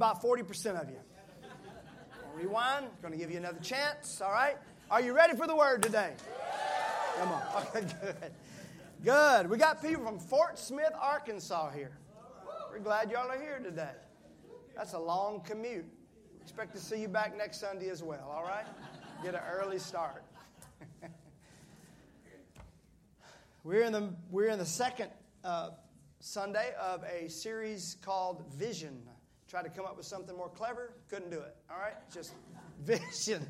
about 40% of you. Rewind. Going to give you another chance. All right. Are you ready for the word today? Come on. Okay, good. Good. We got people from Fort Smith, Arkansas here. We're glad y'all are here today. That's a long commute. Expect to see you back next Sunday as well, all right? Get an early start. we're, in the, we're in the second uh, Sunday of a series called Vision. Tried to come up with something more clever, couldn't do it, all right? Just vision.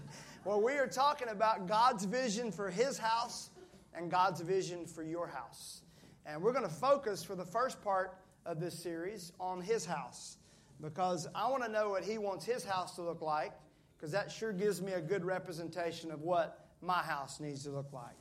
Well, we are talking about God's vision for His house and God's vision for your house. And we're going to focus for the first part of this series on His house because I want to know what He wants His house to look like because that sure gives me a good representation of what my house needs to look like.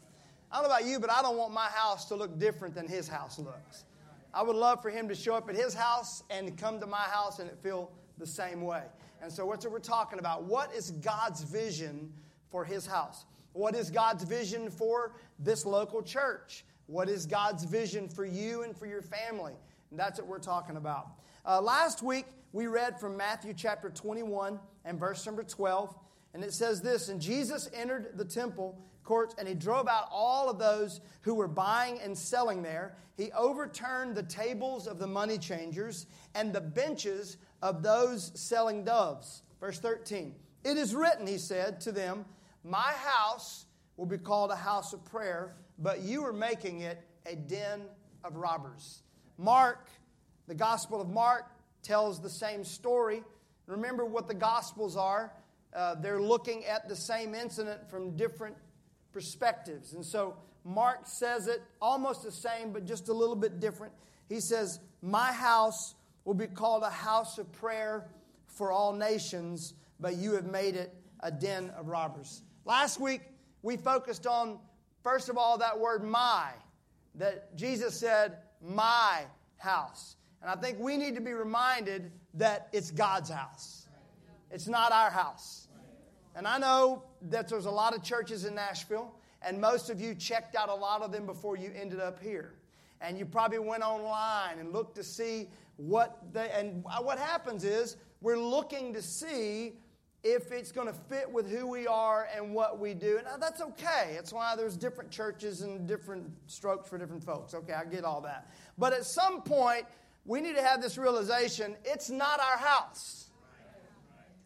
I don't know about you, but I don't want my house to look different than His house looks. I would love for Him to show up at His house and come to my house and it feel the same way. And so, what's what we're talking about? What is God's vision for His house? What is God's vision for this local church? What is God's vision for you and for your family? And that's what we're talking about. Uh, last week, we read from Matthew chapter 21 and verse number 12. And it says this And Jesus entered the temple courts and he drove out all of those who were buying and selling there. He overturned the tables of the money changers and the benches of those selling doves. Verse 13. It is written, he said to them, My house will be called a house of prayer, but you are making it a den of robbers. Mark, the Gospel of Mark, tells the same story. Remember what the Gospels are. Uh, they're looking at the same incident from different perspectives. And so Mark says it almost the same, but just a little bit different. He says, My house will be called a house of prayer for all nations, but you have made it a den of robbers. Last week, we focused on, first of all, that word my, that Jesus said, My house. And I think we need to be reminded that it's God's house, it's not our house. And I know that there's a lot of churches in Nashville, and most of you checked out a lot of them before you ended up here. And you probably went online and looked to see what they, and what happens is we're looking to see if it's going to fit with who we are and what we do. And that's okay. It's why there's different churches and different strokes for different folks. Okay, I get all that. But at some point, we need to have this realization it's not our house.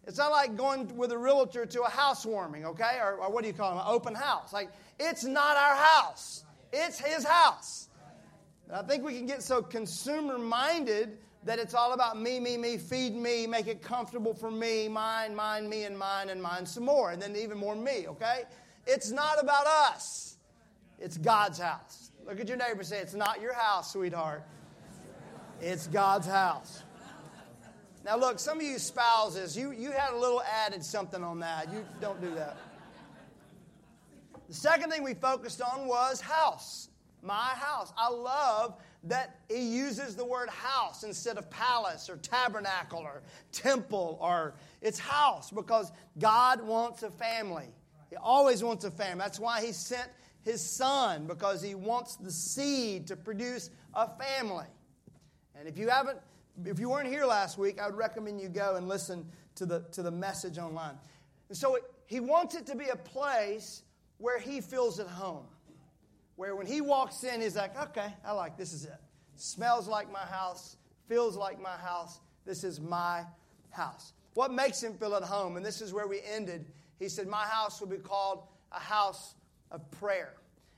It's not like going with a realtor to a housewarming, okay? Or, or what do you call them? An open house. Like, it's not our house, it's his house. And I think we can get so consumer minded that it's all about me, me, me, feed me, make it comfortable for me, mine, mine, me, and mine, and mine some more, and then even more me, okay? It's not about us, it's God's house. Look at your neighbor and say, It's not your house, sweetheart. It's God's house. Now, look, some of you spouses, you, you had a little added something on that. You don't do that. The second thing we focused on was house. My house. I love that he uses the word house instead of palace or tabernacle or temple or it's house because God wants a family. He always wants a family. That's why he sent his son because he wants the seed to produce a family. And if you haven't, if you weren't here last week, I would recommend you go and listen to the, to the message online. And so it, he wants it to be a place where he feels at home. Where when he walks in, he's like, okay, I like this is it. Smells like my house, feels like my house. This is my house. What makes him feel at home? And this is where we ended. He said, My house will be called a house of prayer.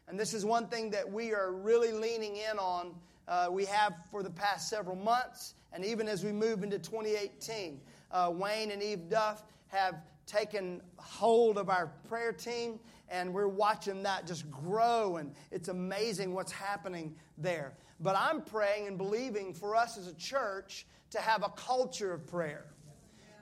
And this is one thing that we are really leaning in on uh, we have for the past several months, and even as we move into 2018. Uh, Wayne and Eve Duff have taken hold of our prayer team, and we're watching that just grow, and it's amazing what's happening there. But I'm praying and believing for us as a church to have a culture of prayer.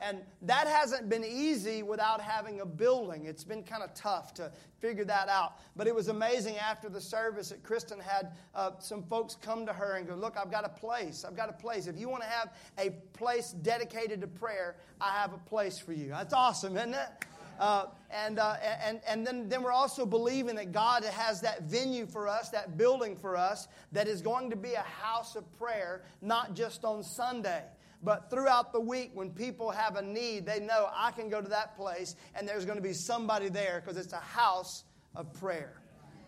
And that hasn't been easy without having a building. It's been kind of tough to figure that out. But it was amazing after the service that Kristen had uh, some folks come to her and go, Look, I've got a place. I've got a place. If you want to have a place dedicated to prayer, I have a place for you. That's awesome, isn't it? Uh, and, uh, and, and then, then we're also believing that God has that venue for us, that building for us, that is going to be a house of prayer, not just on Sunday but throughout the week, when people have a need, they know I can go to that place and there's going to be somebody there because it's a house of prayer.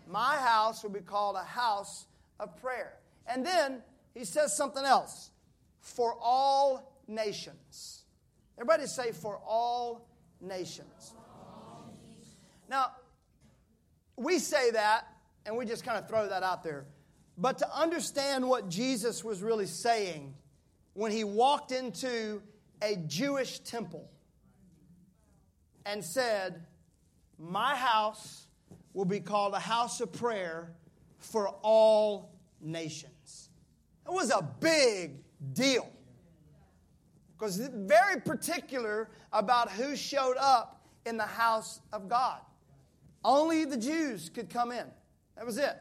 My house will be called a house of prayer. And then he says something else for all nations. Everybody say, for all nations. Now, we say that and we just kind of throw that out there. But to understand what Jesus was really saying when he walked into a Jewish temple and said, My house will be called a house of prayer for all nations. It was a big deal because very particular about who showed up in the house of God. Only the Jews could come in. That was it.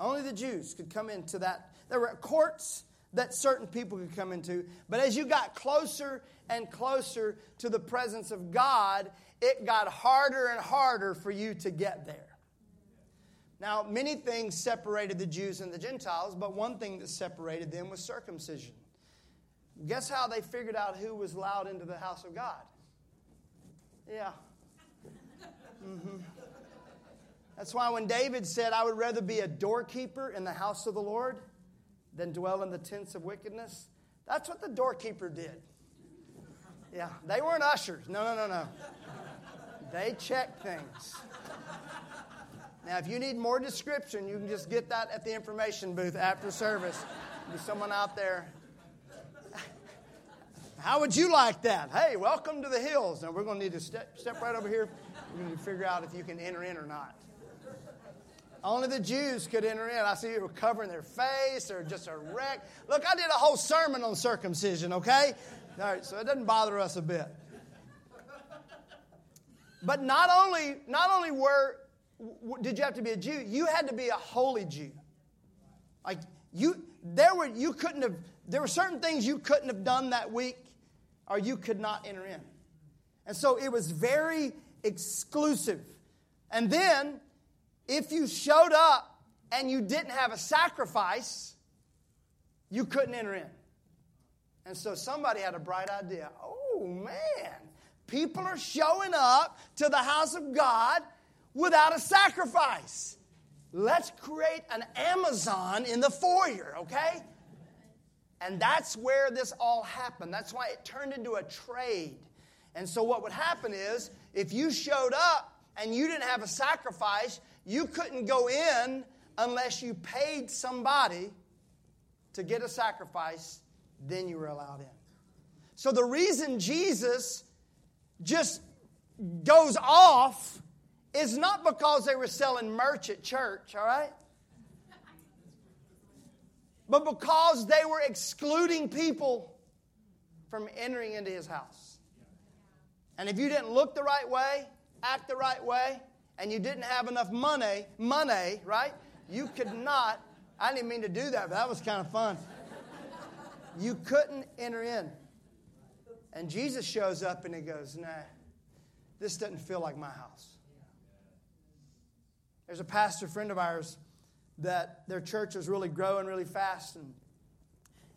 Only the Jews could come into that. There were courts that certain people could come into, but as you got closer and closer to the presence of God, it got harder and harder for you to get there. Now, many things separated the Jews and the Gentiles, but one thing that separated them was circumcision. Guess how they figured out who was allowed into the house of God? Yeah. Mm-hmm. That's why when David said, I would rather be a doorkeeper in the house of the Lord than dwell in the tents of wickedness, that's what the doorkeeper did. Yeah, they weren't ushers. No, no, no, no. They checked things. Now, if you need more description, you can just get that at the information booth after service. There's someone out there. How would you like that? Hey, welcome to the hills. Now, we're going to need to step, step right over here. We're going to figure out if you can enter in or not. Only the Jews could enter in. I see you were covering their face or just a wreck. Look, I did a whole sermon on circumcision, okay? All right, so it doesn't bother us a bit. But not only, not only were did you have to be a Jew, you had to be a holy Jew. Like you there were you couldn't have there were certain things you couldn't have done that week or you could not enter in. And so it was very exclusive. And then if you showed up and you didn't have a sacrifice, you couldn't enter in. And so somebody had a bright idea. Oh, man, people are showing up to the house of God without a sacrifice. Let's create an Amazon in the foyer, okay? And that's where this all happened. That's why it turned into a trade. And so, what would happen is if you showed up and you didn't have a sacrifice, you couldn't go in unless you paid somebody to get a sacrifice, then you were allowed in. So the reason Jesus just goes off is not because they were selling merch at church, all right? But because they were excluding people from entering into his house. And if you didn't look the right way, act the right way, and you didn't have enough money, money, right? You could not, I didn't mean to do that, but that was kind of fun. You couldn't enter in. And Jesus shows up and he goes, Nah, this doesn't feel like my house. There's a pastor friend of ours that their church was really growing really fast, and,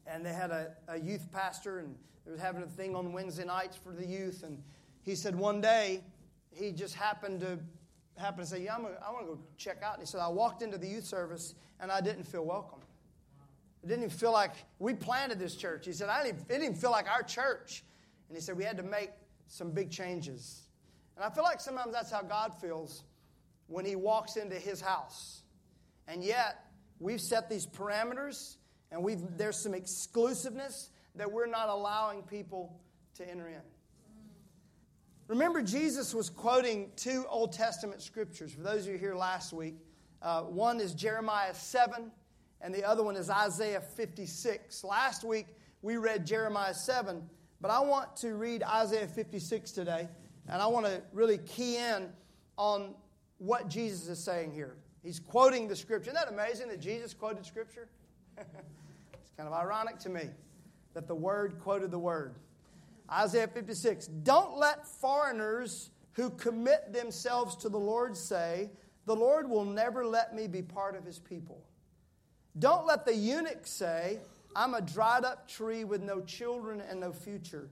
and they had a, a youth pastor, and they was having a thing on Wednesday nights for the youth. And he said one day he just happened to happened to say, "Yeah, I'm gonna, I want to go check out." And he said, "I walked into the youth service and I didn't feel welcome. It didn't even feel like we planted this church." He said, "I didn't, it didn't even feel like our church." And he said, "We had to make some big changes." And I feel like sometimes that's how God feels when He walks into His house. And yet, we've set these parameters, and we've there's some exclusiveness that we're not allowing people to enter in. Remember, Jesus was quoting two Old Testament scriptures. For those of you here last week, uh, one is Jeremiah 7, and the other one is Isaiah 56. Last week, we read Jeremiah 7, but I want to read Isaiah 56 today, and I want to really key in on what Jesus is saying here. He's quoting the scripture. Isn't that amazing that Jesus quoted scripture? it's kind of ironic to me that the word quoted the word. Isaiah 56 Don't let foreigners who commit themselves to the Lord say, The Lord will never let me be part of his people. Don't let the eunuch say, I'm a dried up tree with no children and no future.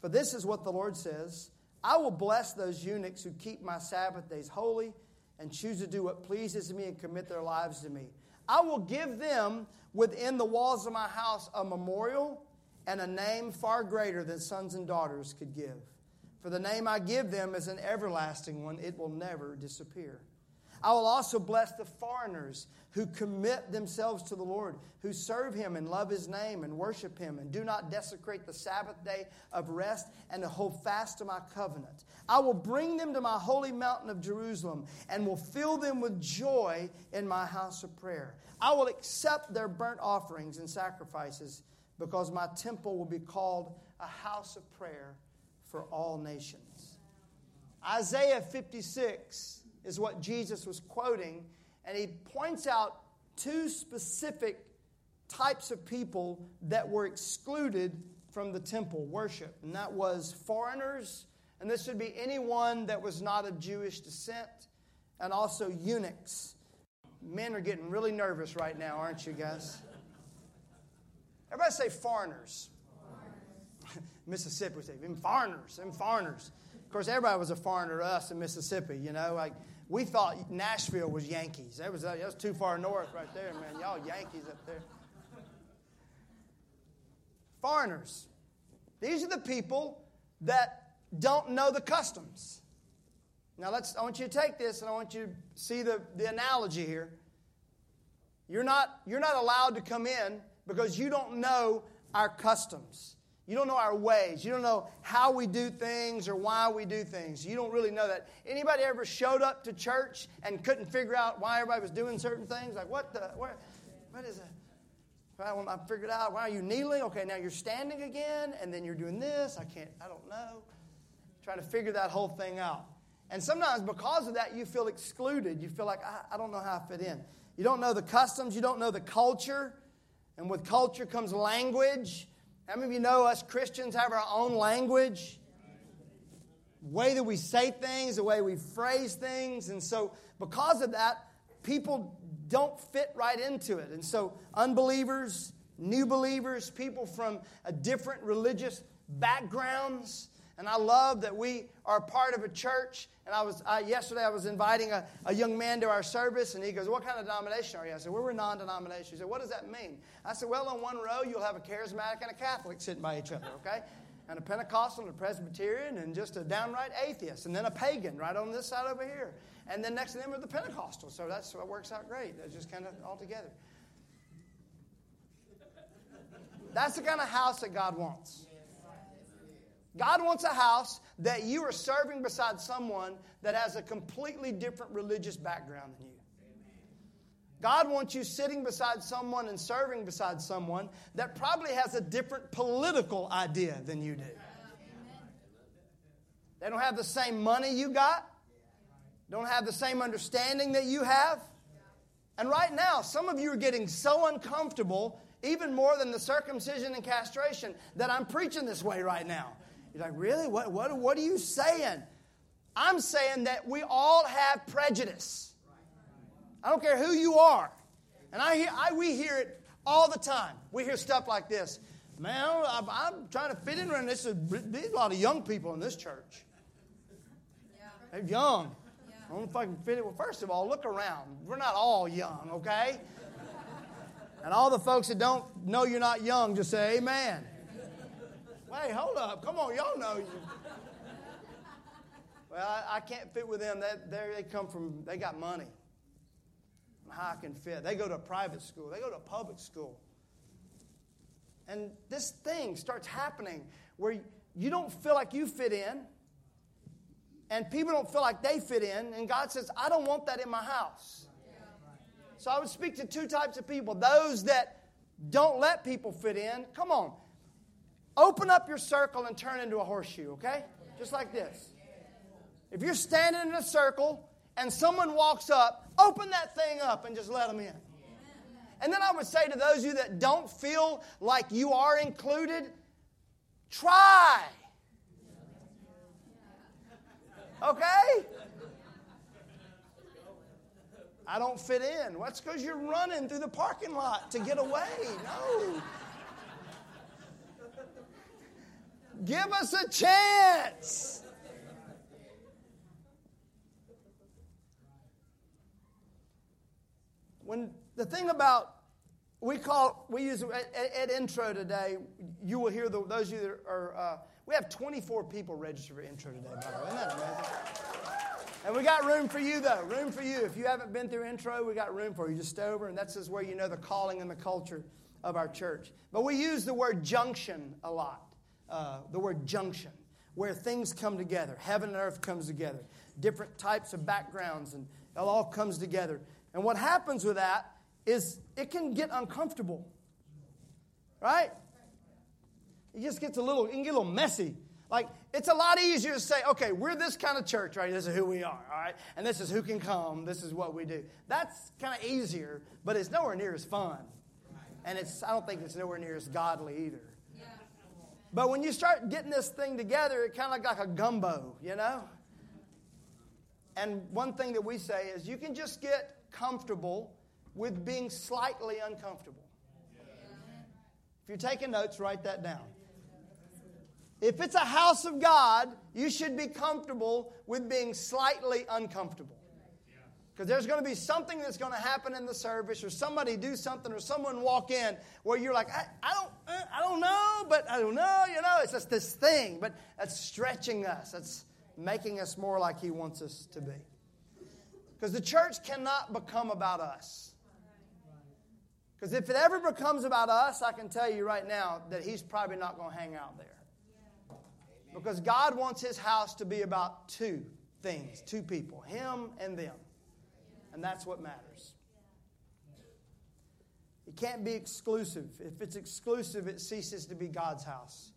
For this is what the Lord says I will bless those eunuchs who keep my Sabbath days holy and choose to do what pleases me and commit their lives to me. I will give them within the walls of my house a memorial and a name far greater than sons and daughters could give. For the name I give them is an everlasting one, it will never disappear. I will also bless the foreigners who commit themselves to the Lord, who serve him and love his name and worship him, and do not desecrate the Sabbath day of rest and to hold fast to my covenant. I will bring them to my holy mountain of Jerusalem and will fill them with joy in my house of prayer. I will accept their burnt offerings and sacrifices because my temple will be called a house of prayer for all nations. Isaiah 56 is what Jesus was quoting and he points out two specific types of people that were excluded from the temple worship, and that was foreigners, and this would be anyone that was not of Jewish descent, and also eunuchs. Men are getting really nervous right now, aren't you guys? Everybody say foreigners. foreigners. Mississippi would say, them foreigners, them foreigners. Of course, everybody was a foreigner to us in Mississippi, you know, like we thought Nashville was Yankees. That was, uh, that was too far north right there, man. Y'all Yankees up there. Foreigners. These are the people that don't know the customs. Now let's I want you to take this and I want you to see the, the analogy here. You're not, you're not allowed to come in because you don't know our customs. You don't know our ways. You don't know how we do things or why we do things. You don't really know that. Anybody ever showed up to church and couldn't figure out why everybody was doing certain things? Like, what the, where, what is it? I figured out, why are you kneeling? Okay, now you're standing again, and then you're doing this. I can't, I don't know. Trying to figure that whole thing out. And sometimes because of that, you feel excluded. You feel like, I, I don't know how I fit in. You don't know the customs, you don't know the culture. And with culture comes language. How many of you know us Christians have our own language? The way that we say things, the way we phrase things. And so, because of that, people don't fit right into it. And so, unbelievers, new believers, people from a different religious backgrounds, and I love that we are part of a church. And I was I, yesterday I was inviting a, a young man to our service, and he goes, "What kind of denomination are you?" I said, "Well, we're non-denomination." He said, "What does that mean?" I said, "Well, on one row you'll have a charismatic and a Catholic sitting by each other, okay?" And a Pentecostal and a Presbyterian and just a downright atheist, and then a pagan right on this side over here. And then next to them are the Pentecostals. So that's what works out great. That's just kind of all together. That's the kind of house that God wants. God wants a house that you are serving beside someone that has a completely different religious background than you. God wants you sitting beside someone and serving beside someone that probably has a different political idea than you do. They don't have the same money you got, don't have the same understanding that you have. And right now, some of you are getting so uncomfortable, even more than the circumcision and castration, that I'm preaching this way right now. You're like, really? What, what, what are you saying? I'm saying that we all have prejudice. I don't care who you are. And I hear, I, we hear it all the time. We hear stuff like this. Man, I'm, I'm trying to fit in, and this is, there's a lot of young people in this church. They're young. I don't know if I can fit it. Well, first of all, look around. We're not all young, okay? And all the folks that don't know you're not young, just say amen. Hey, hold up. Come on, y'all know you. Well, I, I can't fit with them. That they come from, they got money. How I can fit. They go to a private school, they go to a public school. And this thing starts happening where you don't feel like you fit in, and people don't feel like they fit in, and God says, I don't want that in my house. So I would speak to two types of people those that don't let people fit in. Come on, Open up your circle and turn into a horseshoe, okay? Just like this. If you're standing in a circle and someone walks up, open that thing up and just let them in. And then I would say to those of you that don't feel like you are included, try. Okay? I don't fit in. Well, because you're running through the parking lot to get away. No. Give us a chance. When the thing about we call we use at, at intro today, you will hear the, those of you that are. Uh, we have 24 people registered for intro today. By the way, isn't that amazing? And we got room for you though. Room for you. If you haven't been through intro, we got room for you. Just stay over, and that's just where you know the calling and the culture of our church. But we use the word junction a lot. Uh, the word junction, where things come together. Heaven and earth comes together. Different types of backgrounds, and it all comes together. And what happens with that is it can get uncomfortable. Right? It just gets a little, it can get a little messy. Like, it's a lot easier to say, okay, we're this kind of church, right? This is who we are, all right? And this is who can come. This is what we do. That's kind of easier, but it's nowhere near as fun. And it's, I don't think it's nowhere near as godly either. But when you start getting this thing together, it kind of like a gumbo, you know? And one thing that we say is you can just get comfortable with being slightly uncomfortable. If you're taking notes, write that down. If it's a house of God, you should be comfortable with being slightly uncomfortable. Because there's going to be something that's going to happen in the service, or somebody do something, or someone walk in where you're like, I, I don't, uh, I don't know, but I don't know. You know, it's just this thing, but that's stretching us. That's making us more like He wants us to be. Because the church cannot become about us. Because if it ever becomes about us, I can tell you right now that He's probably not going to hang out there. Because God wants His house to be about two things, two people, Him and them. And that's what matters. It can't be exclusive. If it's exclusive, it ceases to be God's house.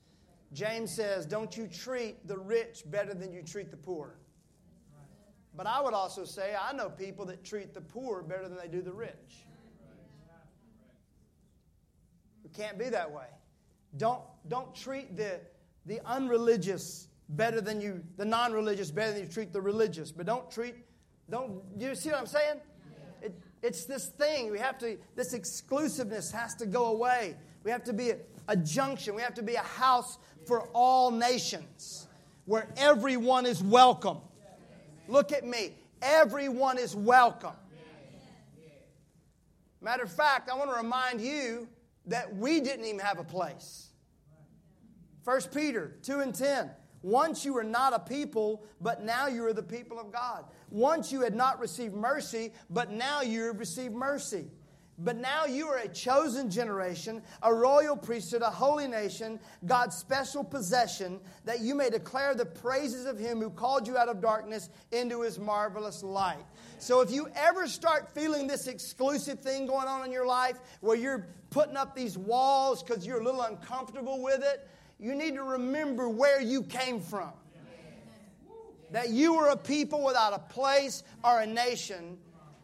James says, Don't you treat the rich better than you treat the poor. But I would also say, I know people that treat the poor better than they do the rich. It can't be that way. Don't, don't treat the the unreligious better than you, the non religious better than you treat the religious. But don't treat, don't, you see what I'm saying? It, it's this thing. We have to, this exclusiveness has to go away. We have to be a, a junction. We have to be a house for all nations where everyone is welcome. Look at me. Everyone is welcome. Matter of fact, I want to remind you that we didn't even have a place. 1 Peter 2 and 10. Once you were not a people, but now you are the people of God. Once you had not received mercy, but now you have received mercy. But now you are a chosen generation, a royal priesthood, a holy nation, God's special possession, that you may declare the praises of Him who called you out of darkness into His marvelous light. So if you ever start feeling this exclusive thing going on in your life where you're putting up these walls because you're a little uncomfortable with it, you need to remember where you came from. That you were a people without a place or a nation,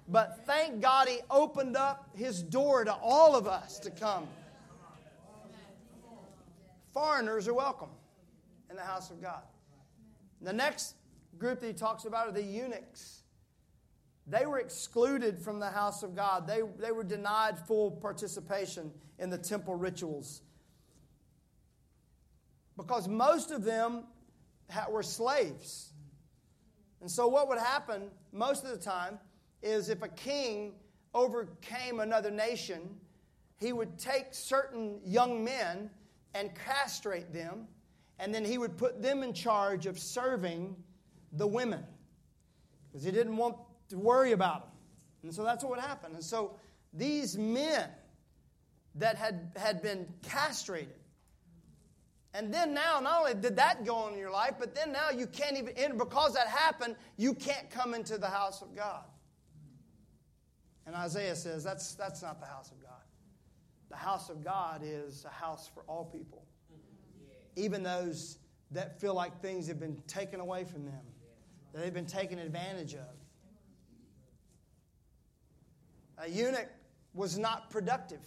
but thank God He opened up His door to all of us to come. Foreigners are welcome in the house of God. The next group that He talks about are the eunuchs. They were excluded from the house of God. They, they were denied full participation in the temple rituals because most of them were slaves. And so, what would happen most of the time is if a king overcame another nation, he would take certain young men and castrate them, and then he would put them in charge of serving the women because he didn't want to worry about them. And so that's what would happen. And so these men that had, had been castrated, and then now, not only did that go on in your life, but then now you can't even because that happened, you can't come into the house of God. And Isaiah says that's, that's not the house of God. The house of God is a house for all people, even those that feel like things have been taken away from them, that they've been taken advantage of. A eunuch was not productive.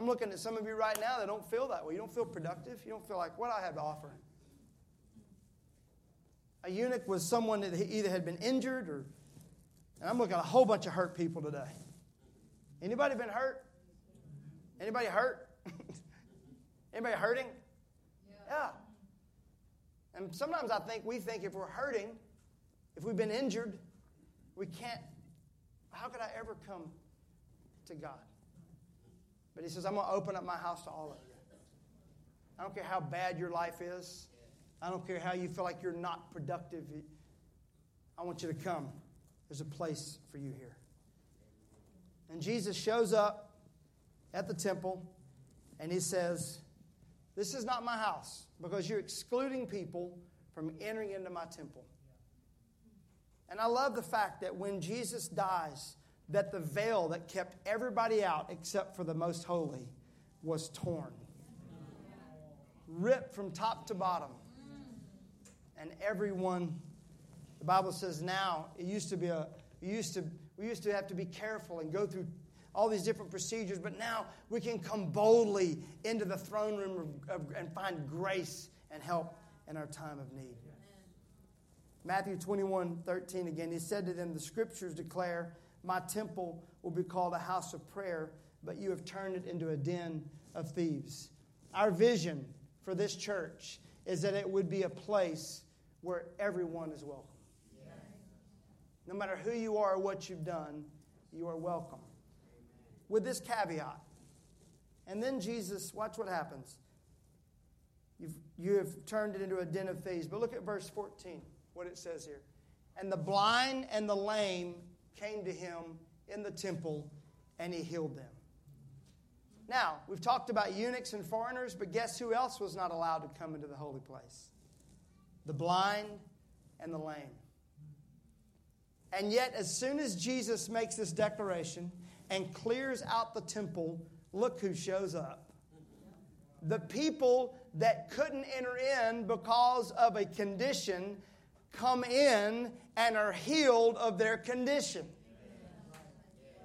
I'm looking at some of you right now that don't feel that way. You don't feel productive. You don't feel like, what I have to offer? A eunuch was someone that either had been injured or, and I'm looking at a whole bunch of hurt people today. Anybody been hurt? Anybody hurt? Anybody hurting? Yeah. And sometimes I think we think if we're hurting, if we've been injured, we can't. How could I ever come to God? But He says, I'm going to open up my house to all of you. I don't care how bad your life is. I don't care how you feel like you're not productive. I want you to come. There's a place for you here. And Jesus shows up at the temple and he says, This is not my house because you're excluding people from entering into my temple. And I love the fact that when Jesus dies, that the veil that kept everybody out except for the most holy was torn. Ripped from top to bottom. And everyone, the Bible says now, it used to be a, used to, we used to have to be careful and go through all these different procedures, but now we can come boldly into the throne room of, of, and find grace and help in our time of need. Matthew 21 13 again, he said to them, The scriptures declare, My temple will be called a house of prayer, but you have turned it into a den of thieves. Our vision for this church is that it would be a place where everyone is welcome. No matter who you are or what you've done, you are welcome with this caveat. And then Jesus, watch what happens. You've, you have turned it into a den of thieves. But look at verse 14, what it says here. And the blind and the lame came to him in the temple, and he healed them. Now, we've talked about eunuchs and foreigners, but guess who else was not allowed to come into the holy place? The blind and the lame. And yet, as soon as Jesus makes this declaration, and clears out the temple, look who shows up. The people that couldn't enter in because of a condition come in and are healed of their condition.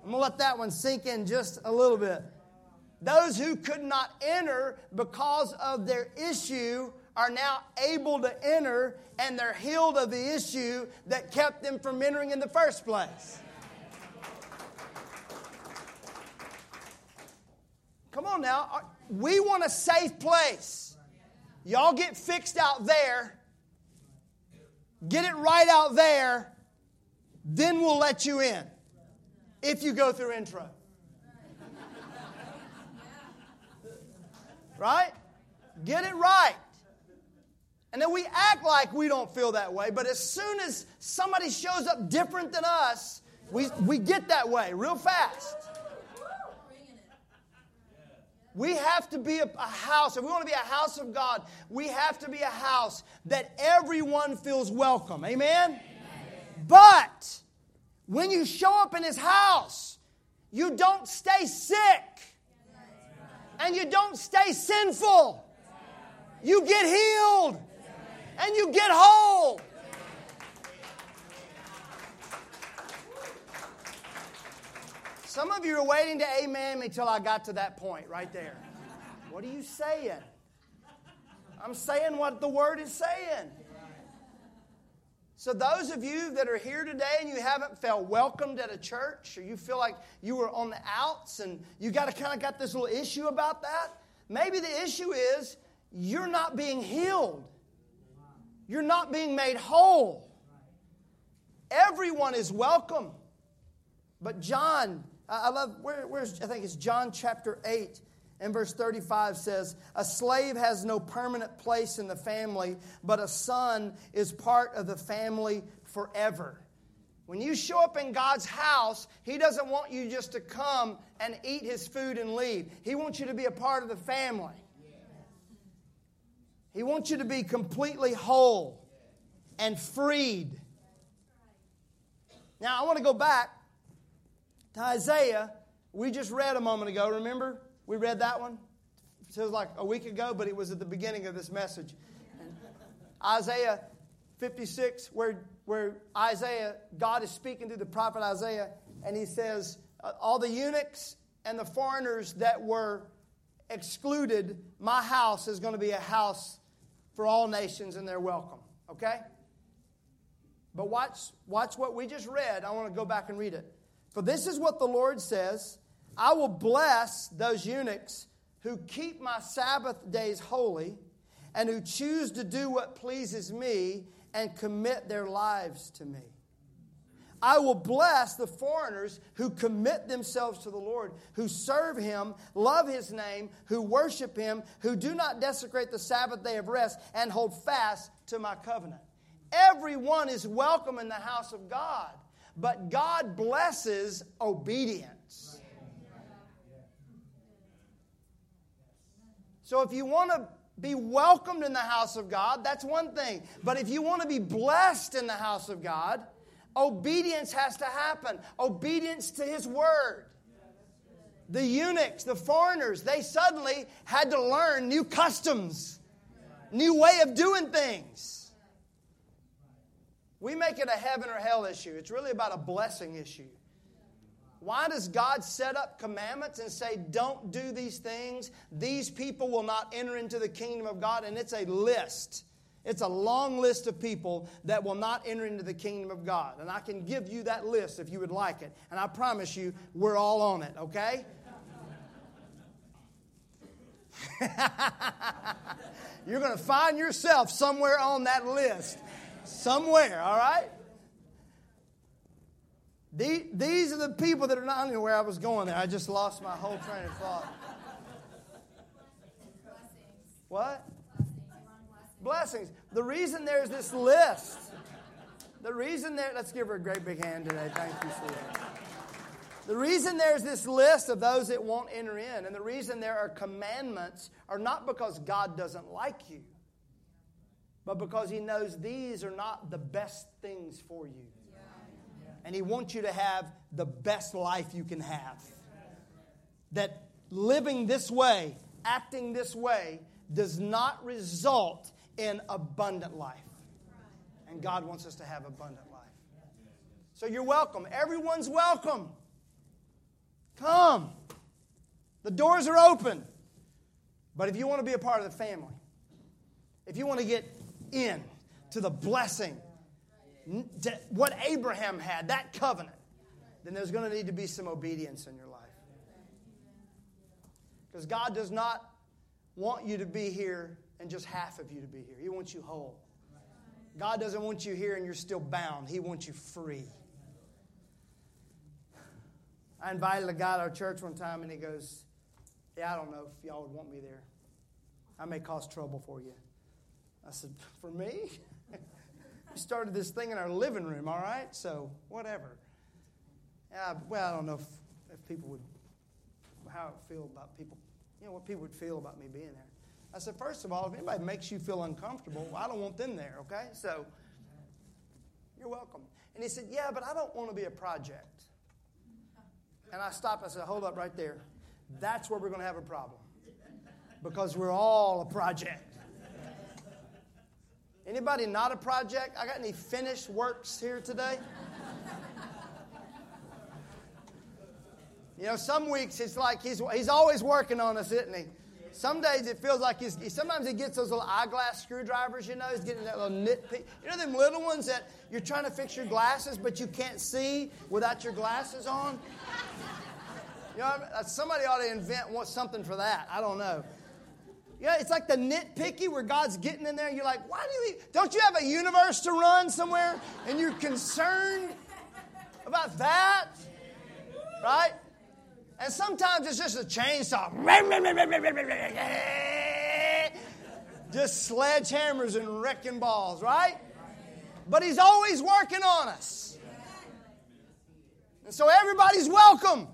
I'm going to let that one sink in just a little bit. Those who could not enter because of their issue are now able to enter and they're healed of the issue that kept them from entering in the first place. Come on now. We want a safe place. Y'all get fixed out there. Get it right out there. Then we'll let you in. If you go through intro. Right? Get it right. And then we act like we don't feel that way, but as soon as somebody shows up different than us, we, we get that way real fast. We have to be a, a, house. If we want to be a house of God, we have to be a house that everyone feels welcome. Amen? Amen? But when you show up in His house, you don't stay sick and you don't stay sinful. You get healed and you get whole. Some of you are waiting to amen me till I got to that point right there. What are you saying? I'm saying what the word is saying. So, those of you that are here today and you haven't felt welcomed at a church, or you feel like you were on the outs and you got to kind of got this little issue about that, maybe the issue is you're not being healed. You're not being made whole. Everyone is welcome. But John I love, where, where's, I think it's John chapter 8 and verse 35 says, A slave has no permanent place in the family, but a son is part of the family forever. When you show up in God's house, He doesn't want you just to come and eat His food and leave. He wants you to be a part of the family. He wants you to be completely whole and freed. Now, I want to go back to Isaiah, we just read a moment ago. Remember? We read that one? It was like a week ago, but it was at the beginning of this message. Isaiah 56, where, where Isaiah, God is speaking to the prophet Isaiah, and he says, uh, All the eunuchs and the foreigners that were excluded, my house is going to be a house for all nations, and they're welcome. Okay? But watch, watch what we just read. I want to go back and read it. For this is what the Lord says I will bless those eunuchs who keep my Sabbath days holy, and who choose to do what pleases me and commit their lives to me. I will bless the foreigners who commit themselves to the Lord, who serve Him, love His name, who worship Him, who do not desecrate the Sabbath day of rest, and hold fast to my covenant. Everyone is welcome in the house of God, but God blesses obedience. So if you want to be welcomed in the house of God, that's one thing. But if you want to be blessed in the house of God, obedience has to happen. Obedience to His word. The eunuchs, the foreigners, they suddenly had to learn new customs, new way of doing things. We make it a heaven or hell issue. It's really about a blessing issue. Why does God set up commandments and say, don't do these things? These people will not enter into the kingdom of God. And it's a list. It's a long list of people that will not enter into the kingdom of God. And I can give you that list if you would like it. And I promise you, we're all on it, okay? You're going to find yourself somewhere on that list. Somewhere, all right? These are the people that are not anywhere where I was going there. I just lost my whole train of thought. What? Blessings. The reason there's this list, the reason there, let's give her a great big hand today. Thank you, sweetheart. The reason there's this list of those that won't enter in, and the reason there are commandments, are not because God doesn't like you, but because He knows these are not the best things for you and He wants you to have the best life you can have. That living this way, acting this way, does not result in abundant life. And God wants us to have abundant life. So you're welcome. Everyone's welcome. Come. The doors are open. But if you want to be a part of the family, if you want to get in to the blessing what Abraham had, that covenant, then there's going to need to be some obedience in your life. Because God does not want you to be here and just half of you to be here. He wants you whole. God doesn't want you here and you're still bound, He wants you free. I invited a guy to our church one time and he goes, Yeah, I don't know if y'all would want me there. I may cause trouble for you. I said, For me? We started this thing in our living room, all right? So, whatever. Uh, well, I don't know if, if people would, how it feel about people, you know, what people would feel about me being there. I said, first of all, if anybody makes you feel uncomfortable, well, I don't want them there, okay? So, you're welcome. And he said, yeah, but I don't want to be a project. And I stopped. I said, hold up right there. That's where we're going to have a problem. Because we're all a project. Anybody not a project? I got any finished works here today? you know, some weeks it's like he's, he's always working on us, isn't he? Some days it feels like he's, sometimes he gets those little eyeglass screwdrivers, you know, he's getting that little nitpick. You know, them little ones that you're trying to fix your glasses, but you can't see without your glasses on? You know, somebody ought to invent something for that. I don't know. Yeah, it's like the nitpicky where God's getting in there. You're like, why do you? Don't you have a universe to run somewhere, and you're concerned about that, right? And sometimes it's just a chainsaw, just sledgehammers and wrecking balls, right? But He's always working on us, and so everybody's welcome.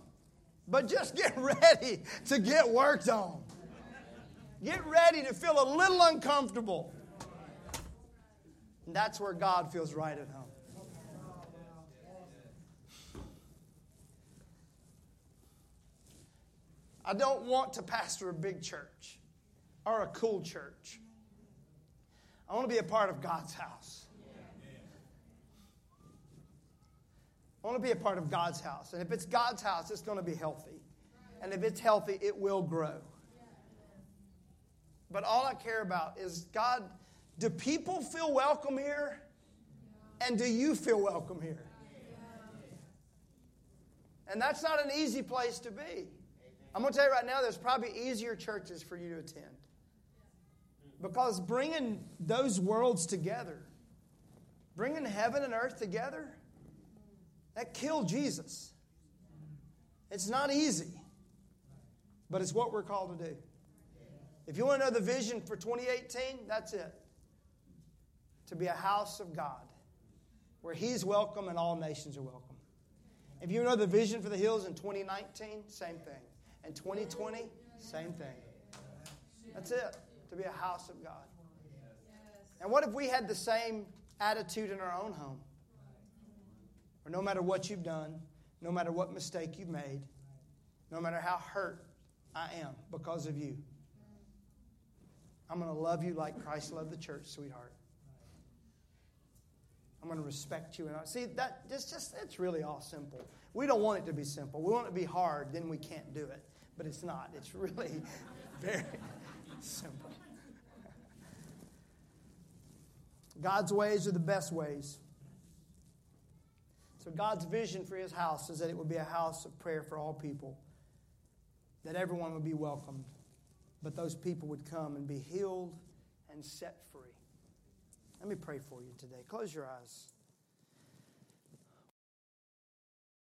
But just get ready to get worked on. Get ready to feel a little uncomfortable. And that's where God feels right at home. I don't want to pastor a big church or a cool church. I want to be a part of God's house. I want to be a part of God's house. And if it's God's house, it's going to be healthy. And if it's healthy, it will grow. But all I care about is God, do people feel welcome here? And do you feel welcome here? And that's not an easy place to be. I'm going to tell you right now, there's probably easier churches for you to attend. Because bringing those worlds together, bringing heaven and earth together, that killed Jesus. It's not easy, but it's what we're called to do. If you want to know the vision for 2018, that's it. To be a house of God where He's welcome and all nations are welcome. If you know the vision for the hills in 2019, same thing. And 2020, same thing. That's it. To be a house of God. And what if we had the same attitude in our own home? Or no matter what you've done, no matter what mistake you've made, no matter how hurt I am because of you, I'm going to love you like Christ loved the church, sweetheart. I'm going to respect you. And I, see that it's just it's really all simple. We don't want it to be simple. We want it to be hard. Then we can't do it. But it's not. It's really very simple. God's ways are the best ways. So God's vision for His house is that it would be a house of prayer for all people. That everyone would be welcomed, but those people would come and be healed and set free. Let me pray for you today. Close your eyes.